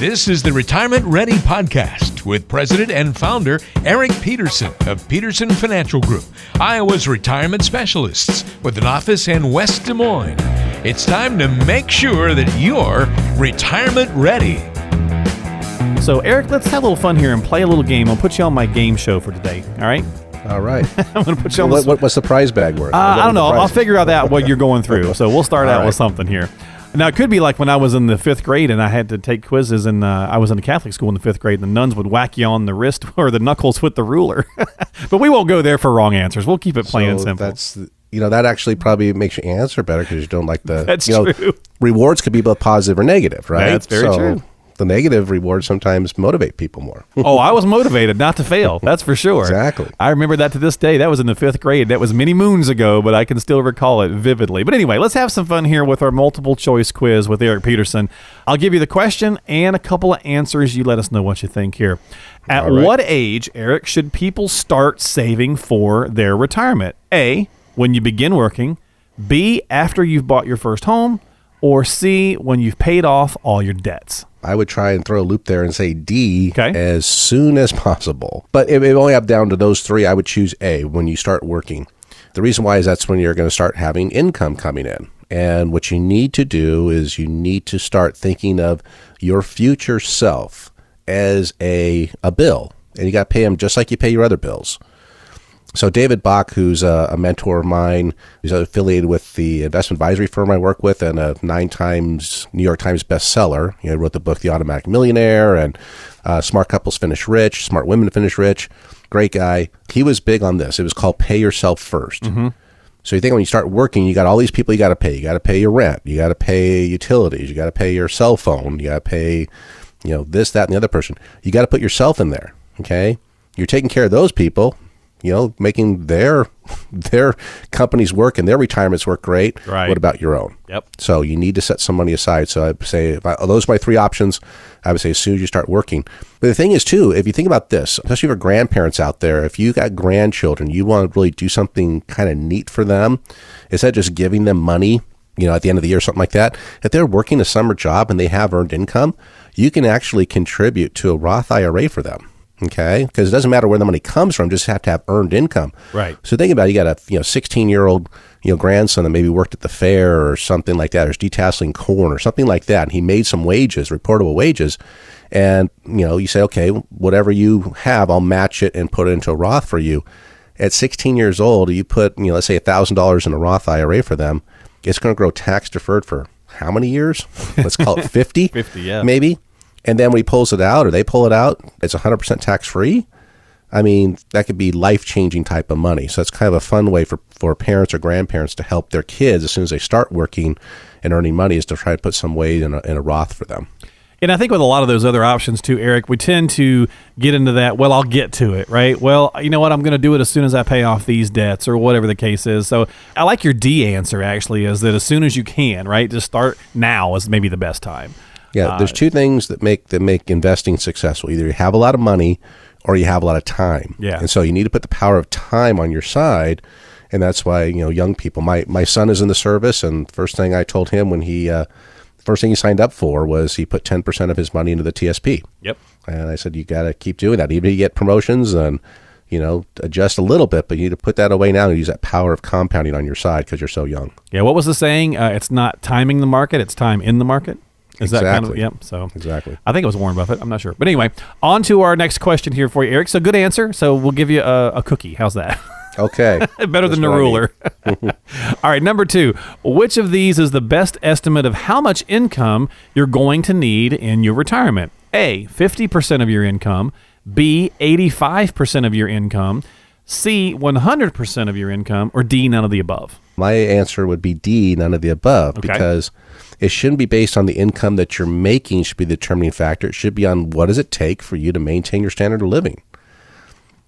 This is the Retirement Ready Podcast with President and Founder Eric Peterson of Peterson Financial Group, Iowa's retirement specialists with an office in West Des Moines. It's time to make sure that you're retirement ready. So, Eric, let's have a little fun here and play a little game. I'll put you on my game show for today. All right? All right. I'm going to put you on what, the what, what's the prize bag worth? Uh, I don't know. I'll figure out that what you're going through. So we'll start out right. with something here. Now it could be like when I was in the fifth grade and I had to take quizzes, and uh, I was in a Catholic school in the fifth grade. And the nuns would whack you on the wrist or the knuckles with the ruler. but we won't go there for wrong answers. We'll keep it plain and simple. That's you know that actually probably makes you answer better because you don't like the That's you know true. rewards could be both positive or negative, right? That's very so true. The negative rewards sometimes motivate people more. oh, I was motivated not to fail. That's for sure. Exactly. I remember that to this day. That was in the fifth grade. That was many moons ago, but I can still recall it vividly. But anyway, let's have some fun here with our multiple choice quiz with Eric Peterson. I'll give you the question and a couple of answers. You let us know what you think here. At right. what age, Eric, should people start saving for their retirement? A, when you begin working. B, after you've bought your first home. Or C, when you've paid off all your debts. I would try and throw a loop there and say D Okay. as soon as possible. But if it only up down to those three, I would choose A when you start working. The reason why is that's when you're going to start having income coming in. And what you need to do is you need to start thinking of your future self as a, a bill. And you got to pay them just like you pay your other bills. So David Bach, who's a, a mentor of mine, who's affiliated with the investment advisory firm I work with, and a nine times New York Times bestseller. You know, he wrote the book The Automatic Millionaire and uh, Smart Couples Finish Rich, Smart Women Finish Rich. Great guy. He was big on this. It was called Pay Yourself 1st So you think when you start working, you got all these people you got to pay. You got to pay your rent. You got to pay utilities. You got to pay your cell phone. You got to pay, you know, this, that, and the other person. You got to put yourself in there. Okay, you're taking care of those people. You know, making their their companies work and their retirements work great. Right. What about your own? Yep. So you need to set some money aside. So I'd say if I, those are my three options. I would say as soon as you start working. But the thing is too, if you think about this, especially for grandparents out there, if you got grandchildren, you want to really do something kind of neat for them. Instead of just giving them money, you know, at the end of the year or something like that. If they're working a summer job and they have earned income, you can actually contribute to a Roth IRA for them. Okay, because it doesn't matter where the money comes from; just have to have earned income. Right. So think about it. You got a you know 16 year old you know grandson that maybe worked at the fair or something like that, or is detasseling corn or something like that, and he made some wages, reportable wages, and you know you say, okay, whatever you have, I'll match it and put it into a Roth for you. At 16 years old, you put you know let's say thousand dollars in a Roth IRA for them. It's going to grow tax deferred for how many years? Let's call it 50. 50, yeah. maybe. And then when he pulls it out or they pull it out, it's 100% tax free. I mean, that could be life changing type of money. So it's kind of a fun way for, for parents or grandparents to help their kids as soon as they start working and earning money is to try to put some weight in a, in a Roth for them. And I think with a lot of those other options too, Eric, we tend to get into that. Well, I'll get to it, right? Well, you know what? I'm going to do it as soon as I pay off these debts or whatever the case is. So I like your D answer actually, is that as soon as you can, right? Just start now is maybe the best time. Yeah, there's two things that make that make investing successful. Either you have a lot of money or you have a lot of time. Yeah. And so you need to put the power of time on your side. And that's why, you know, young people, my, my son is in the service and first thing I told him when he uh, first thing he signed up for was he put 10% of his money into the TSP. Yep. And I said, you got to keep doing that. Even if you get promotions and, you know, adjust a little bit, but you need to put that away now and use that power of compounding on your side because you're so young. Yeah. What was the saying? Uh, it's not timing the market; it's time in the market. Is that kind of Exactly. yep? So Exactly. I think it was Warren Buffett. I'm not sure, but anyway, on to our next question here for you, Eric. So good answer. So we'll give you a, a cookie. How's that? Okay. Better than That's the ruler. All right, number two. Which of these is the best estimate of how much income you're going to need in your retirement? A, 50% of your income. B, 85% of your income. C, 100% of your income. Or D, none of the above. My answer would be D, none of the above, Okay. because It shouldn't be based on the income that you're making should be the determining factor. It should be on what does it take for you to maintain your standard of living.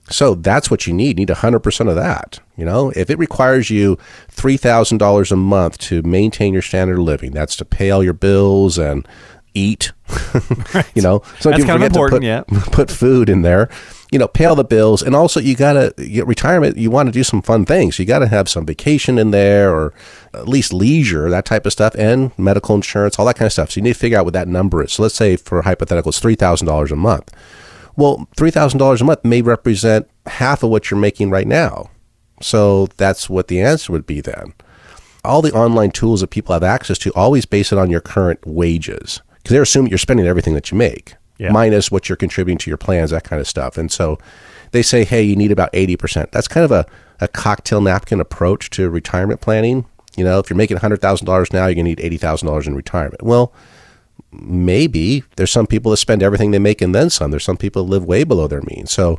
So that's what you need. You need 100% of that. You know, if it requires you $3,000 a month to maintain your standard of living, that's to pay all your bills and eat. you know, so That's people kind of forget to put, yeah. put food in there. You know, pay all the bills, and also you gotta get retirement. You want to do some fun things. You got to have some vacation in there, or at least leisure, that type of stuff, and medical insurance, all that kind of stuff. So you need to figure out what that number is. So let's say for hypothetical, it's three thousand dollars a month. Well, three thousand dollars a month may represent half of what you're making right now. So that's what the answer would be then all the online tools that people have access to always base it on your current wages because they're assuming you're spending everything that you make Yeah. minus what you're contributing to your plans that kind of stuff and so they say hey you need about 80% that's kind of a, a cocktail napkin approach to retirement planning you know if you're making $100000 now you're going to need $80000 in retirement well maybe there's some people that spend everything they make and then some there's some people that live way below their means so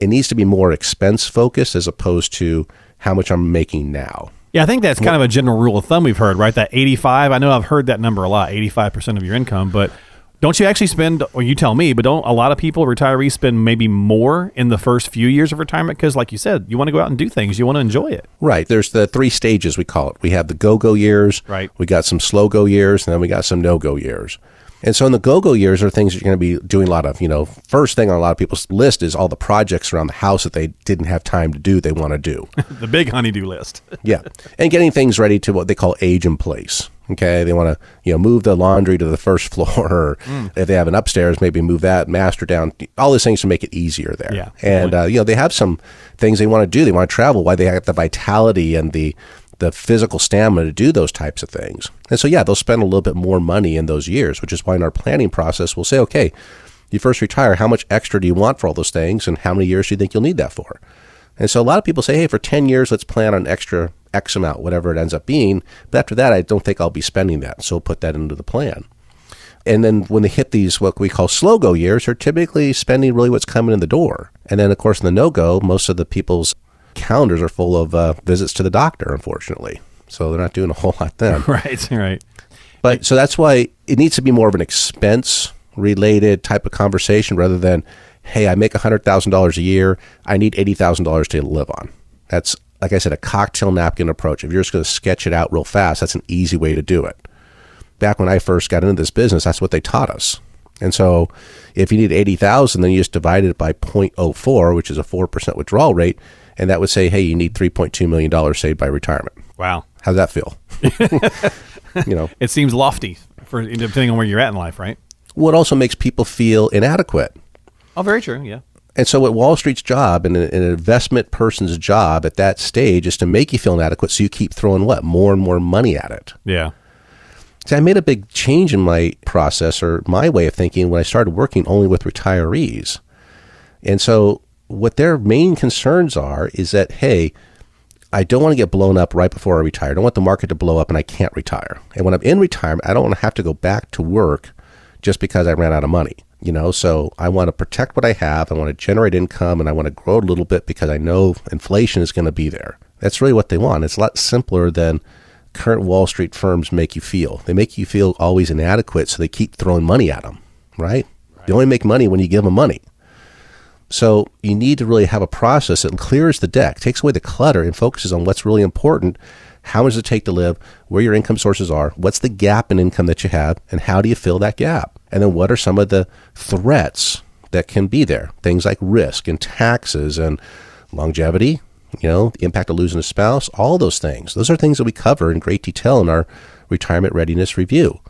it needs to be more expense focused as opposed to how much i'm making now Yeah, I think that's kind of a general rule of thumb we've heard, right? That 85. I know I've heard that number a lot, 85% of your income, but don't you actually spend, or you tell me, but don't a lot of people, retirees, spend maybe more in the first few years of retirement? Because, like you said, you want to go out and do things, you want to enjoy it. Right. There's the three stages we call it. We have the go-go years. Right. We got some slow-go years, and then we got some no-go years. And so in the go-go years are things that you're going to be doing a lot of. You know, first thing on a lot of people's list is all the projects around the house that they didn't have time to do. They want to do. The big honeydew list. yeah, and getting things ready to what they call age in place. Okay, they want to you know move the laundry to the first floor, or if they have an upstairs, maybe move that master down. All these things to make it easier there. Yeah, and uh, you know they have some things they want to do. They want to travel. Why they have the vitality and the the physical stamina to do those types of things. And so yeah, they'll spend a little bit more money in those years, which is why in our planning process we'll say, okay, you first retire, how much extra do you want for all those things, and how many years do you think you'll need that for? And so a lot of people say, hey, for 10 years, let's plan on extra X amount, whatever it ends up being. But after that, I don't think I'll be spending that. So put that into the plan. And then when they hit these, what we call slow go years, they're typically spending really what's coming in the door. And then, of course, in the no go, most of the people's calendars are full of uh, visits to the doctor, unfortunately. So they're not doing a whole lot then. right, right. But so that's why it needs to be more of an expense related type of conversation rather than, hey, I make $100,000 a year. I need $80,000 to live on. That's, like I said, a cocktail napkin approach. If you're just going to sketch it out real fast, that's an easy way to do it. Back when I first got into this business, that's what they taught us. And so if you need 80,000, then you just divide it by 0.04, which is a 4% withdrawal rate. And that would say, hey, you need $3.2 million saved by retirement. Wow. How's that feel? you know, It seems lofty for depending on where you're at in life, right? what also makes people feel inadequate. Oh, very true. Yeah. And so, what Wall Street's job and an investment person's job at that stage is to make you feel inadequate so you keep throwing what? More and more money at it. Yeah. See, I made a big change in my process or my way of thinking when I started working only with retirees. And so, what their main concerns are is that, hey, I don't want to get blown up right before I retire. I don't want the market to blow up and I can't retire. And when I'm in retirement, I don't want to have to go back to work just because I ran out of money. You know, so I want to protect what I have. I want to generate income and I want to grow a little bit because I know inflation is going to be there. That's really what they want. It's a lot simpler than current Wall Street firms make you feel. They make you feel always inadequate, so they keep throwing money at them, right? They only make money when you give them money. So you need to really have a process that clears the deck, takes away the clutter, and focuses on what's really important. How much does it take to live? Where your income sources are? What's the gap in income that you have? And how do you fill that gap? And then what are some of the threats that can be there? Things like risk and taxes and longevity, you know, the impact of losing a spouse, all those things. Those are things that we cover in great detail in our retirement readiness review.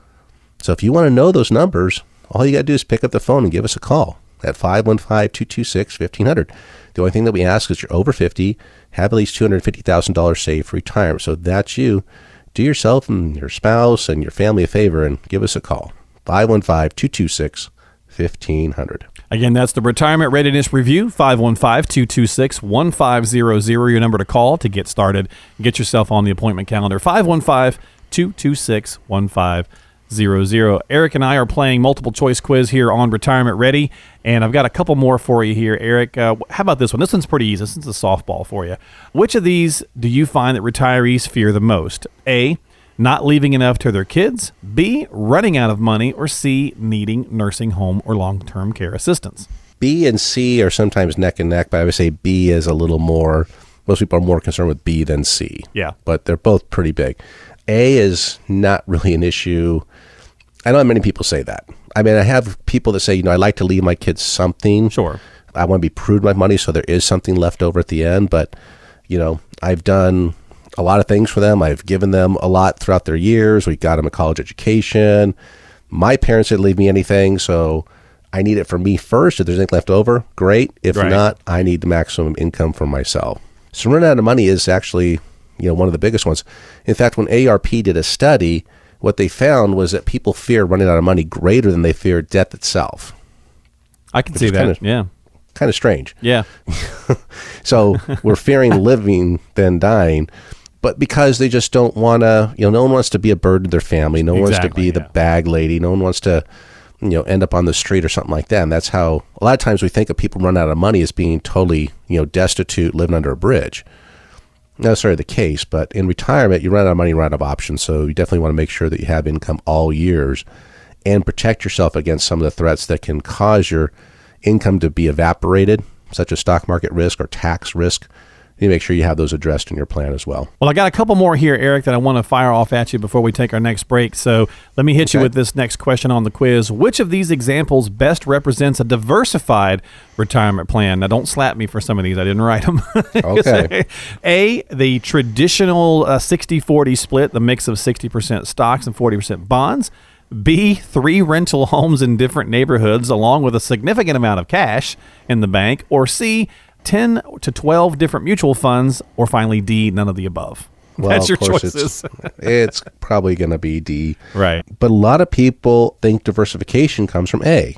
So if you want to know those numbers, all you got to do is pick up the phone and give us a call at 515-226-1500. The only thing that we ask is you're over 50, have at least $250,000 saved for retirement. So that's you. Do yourself and your spouse and your family a favor and give us a call. 515-226-1500. Again, that's the Retirement Readiness Review, 515 226 1500. Your number to call to get started. Get yourself on the appointment calendar, 515 226 1500. Eric and I are playing multiple choice quiz here on Retirement Ready, and I've got a couple more for you here, Eric. Uh, how about this one? This one's pretty easy. This is a softball for you. Which of these do you find that retirees fear the most? A. not leaving enough to their kids, B, running out of money, or C, needing nursing home or long term care assistance. B and C are sometimes neck and neck, but I would say B is a little more. Most people are more concerned with B than C. Yeah. But they're both pretty big. A is not really an issue. I know many people say that. I mean, I have people that say, you know, I like to leave my kids something. Sure. I want to be prudent with my money, so there is something left over at the end. But, you know, I've done a lot of things for them. I've given them a lot throughout their years. We got them a college education. My parents didn't leave me anything, so I need it for me first. If there's anything left over, great. If Right. not, I need the maximum income for myself. So running out of money is actually, you know, one of the biggest ones. In fact, when AARP did a study, what they found was that people fear running out of money greater than they fear death itself. I can see that. kinda- yeah. Kind of strange. Yeah. So we're fearing living than dying, but because they just don't want to, you know, no one wants to be a burden to their family. No one wants to Exactly, be the bag lady. No one wants to, you know, end up on the street or something like that. And that's how a lot of times we think of people run out of money as being totally, you know, destitute, living under a bridge. Not necessarily the case, but in retirement, you run out of money, you run out of options. So you definitely want to make sure that you have income all years and protect yourself against some of the threats that can cause your income to be evaporated, such as stock market risk or tax risk. You need to make sure you have those addressed in your plan as well. Well, I got a couple more here, Eric, that I want to fire off at you before we take our next break. So let me hit you with this next question on the quiz. Which of these examples best represents a diversified retirement plan? Now, don't slap me for some of these. I didn't write them. Okay. A, the traditional uh, 60 40 split, the mix of 60% stocks and 40% bonds. B, three rental homes in different neighborhoods along with a significant amount of cash in the bank. Or C, 10 to 12 different mutual funds. Or finally, D, none of the above. Well, That's your of course, choices. It's, it's probably going to be D. right. But a lot of people think diversification comes from A.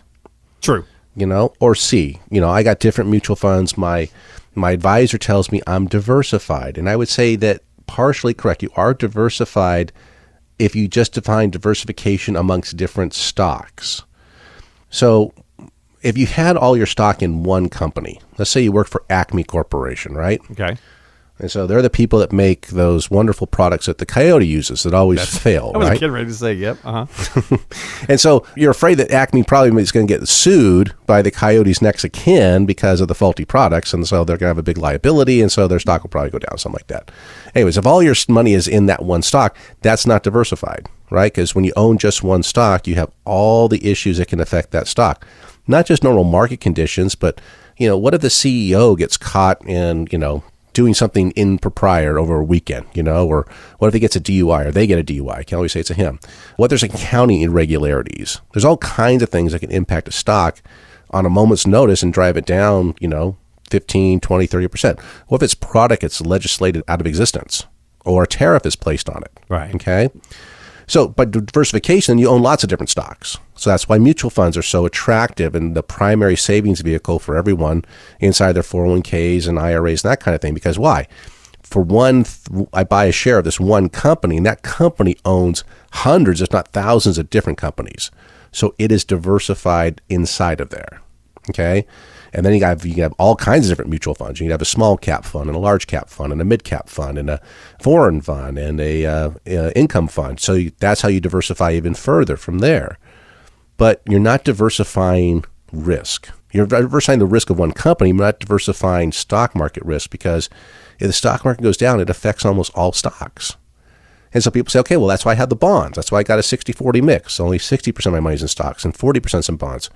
True. you know, or C. You know, I got different mutual funds. My my advisor tells me I'm diversified, and I would say that partially correct. You are diversified if you just define diversification amongst different stocks. So, if you had all your stock in one company, let's say you work for Acme Corporation, right? Okay. And so they're the people that make those wonderful products that the Coyote uses that always fail, I was right? getting ready to say, yep. Uh huh. And so you're afraid that Acme probably is going to get sued by the Coyote's next of kin because of the faulty products. And so they're going to have a big liability. And so their stock will probably go down, something like that. Anyways, if all your money is in that one stock, that's not diversified, right? Because when you own just one stock, you have all the issues that can affect that stock. Not just normal market conditions, but, you know, what if the CEO gets caught in, you know, doing something impropriety over a weekend, you know, or what if he gets a DUI or they get a DUI? I can always say it's a him. What if there's accounting irregularities? There's all kinds of things that can impact a stock on a moment's notice and drive it down, you know, 15, 20, 30%. What if its product gets legislated out of existence or a tariff is placed on it? Right. Okay. So, by diversification, you own lots of different stocks. So that's why mutual funds are so attractive and the primary savings vehicle for everyone inside their 401ks and IRAs and that kind of thing. Because why? For one, th- I buy a share of this one company, and that company owns hundreds, if not thousands, of different companies. So it is diversified inside of there. Okay. And then you have you can have all kinds of different mutual funds. You can have a small cap fund and a large cap fund and a mid cap fund and a foreign fund and a uh, uh, income fund. So you, that's how you diversify even further from there. But you're not diversifying risk. You're diversifying the risk of one company, but not diversifying stock market risk because if the stock market goes down, it affects almost all stocks. And so people say, okay, well, that's why I have the bonds. That's why I got a 60 40 mix. Only 60% of my money's in stocks and 40% in bonds.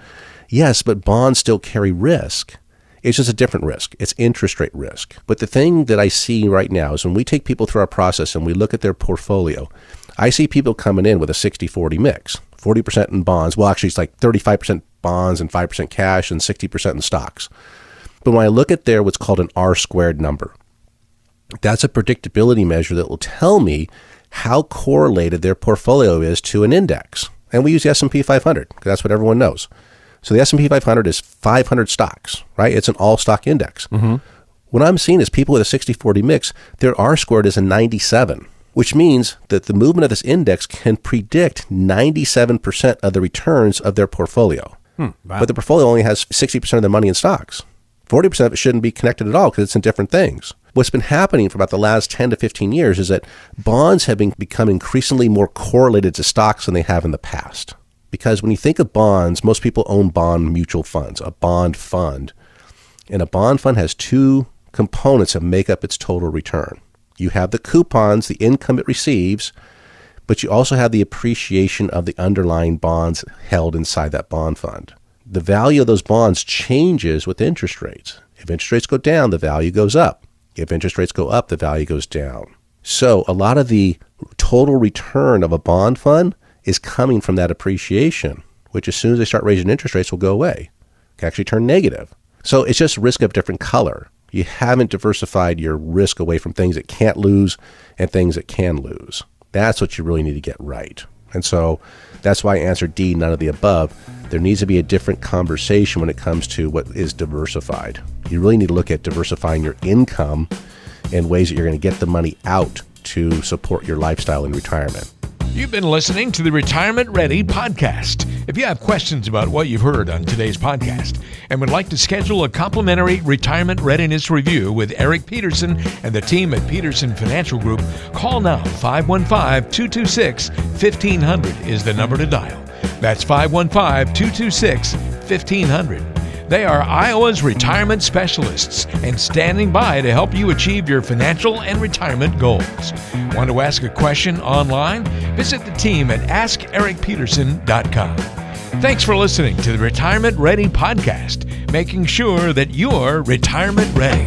Yes, but bonds still carry risk. It's just a different risk. It's interest rate risk. But the thing that I see right now is when we take people through our process and we look at their portfolio, I see people coming in with a 60 40 mix 40% in bonds. Well, actually, it's like 35% bonds and 5% cash and 60% in stocks. But when I look at their what's called an R squared number, that's a predictability measure that will tell me how correlated their portfolio is to an index. And we use the S&P 500 because that's what everyone knows. So the S&P 500 is 500 stocks, right? It's an all stock index. Mm-hmm. What I'm seeing is people with a 60-40 mix, their R squared is a 97, which means that the movement of this index can predict 97% of the returns of their portfolio. Hmm, but the portfolio only has 60% of their money in stocks. 40% of it shouldn't be connected at all because it's in different things. What's been happening for about the last 10 to 15 years is that bonds have been, become increasingly more correlated to stocks than they have in the past. Because when you think of bonds, most people own bond mutual funds, a bond fund. And a bond fund has two components that make up its total return. You have the coupons, the income it receives, but you also have the appreciation of the underlying bonds held inside that bond fund. The value of those bonds changes with interest rates. If interest rates go down, the value goes up. If interest rates go up, the value goes down. So a lot of the total return of a bond fund is coming from that appreciation, which as soon as they start raising interest rates will go away. Can actually turn negative. So it's just risk of different color. You haven't diversified your risk away from things that can't lose and things that can lose. That's what you really need to get right. And so that's why I answered D, none of the above. There needs to be a different conversation when it comes to what is diversified. You really need to look at diversifying your income and ways that you're going to get the money out to support your lifestyle in retirement. You've been listening to the Retirement Ready podcast. If you have questions about what you've heard on today's podcast and would like to schedule a complimentary retirement readiness review with Eric Peterson and the team at Peterson Financial Group, call now 515 226 1500 is the number to dial. That's 515 226 1500. They are Iowa's retirement specialists and standing by to help you achieve your financial and retirement goals. Want to ask a question online? Visit the team at AskEricPeterson.com. Thanks for listening to the Retirement Ready podcast, making sure that you're retirement ready.